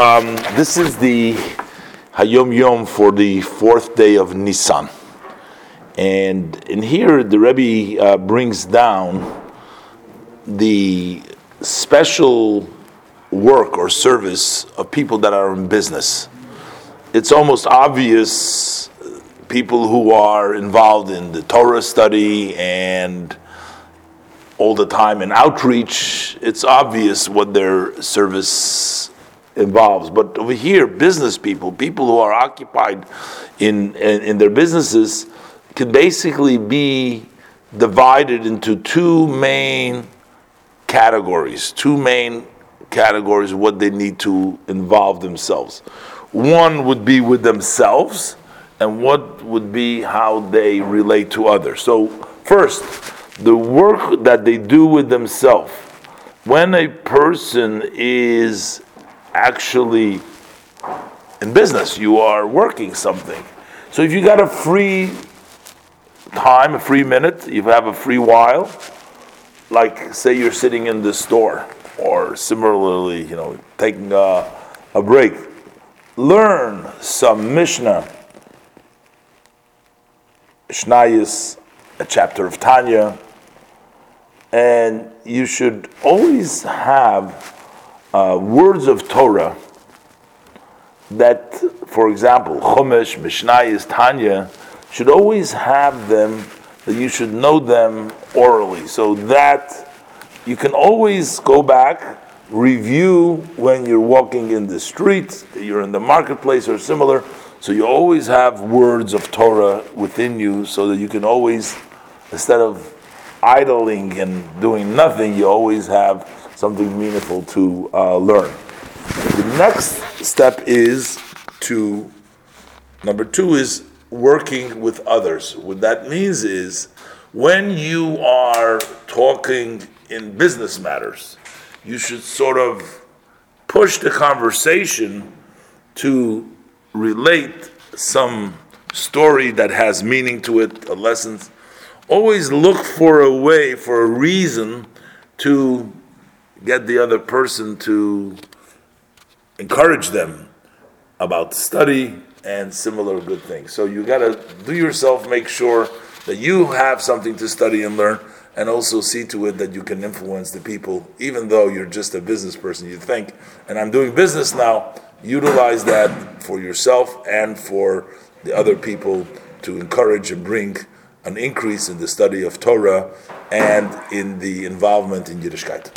um, this is the Hayom Yom for the fourth day of Nisan. And in here, the Rebbe uh, brings down the special work or service of people that are in business. It's almost obvious people who are involved in the Torah study and all the time in outreach, it's obvious what their service involves. But over here, business people, people who are occupied in, in, in their businesses, can basically be divided into two main categories, two main categories what they need to involve themselves. One would be with themselves, and what would be how they relate to others. So, first, the work that they do with themselves. When a person is actually in business, you are working something. So, if you got a free time, a free minute, you have a free while, like say you're sitting in the store, or similarly, you know, taking a, a break, learn some Mishnah, Mishnayis, a chapter of Tanya, and you should always have uh, words of Torah that, for example, Chumash, Mishnayis, Tanya, should always have them, that you should know them orally, so that you can always go back, review when you're walking in the street, you're in the marketplace or similar, so you always have words of Torah within you, so that you can always, instead of idling and doing nothing, you always have something meaningful to uh, learn. The next step is to, number two is working with others. What that means is when you are talking in business matters, you should sort of push the conversation to relate some story that has meaning to it, a lesson. Always look for a way, for a reason to get the other person to encourage them about study and similar good things. So you got to do yourself, make sure that you have something to study and learn, and also see to it that you can influence the people, even though you're just a business person. You think, and I'm doing business now, utilize that for yourself and for the other people to encourage and bring an increase in the study of Torah and in the involvement in Yiddishkeit.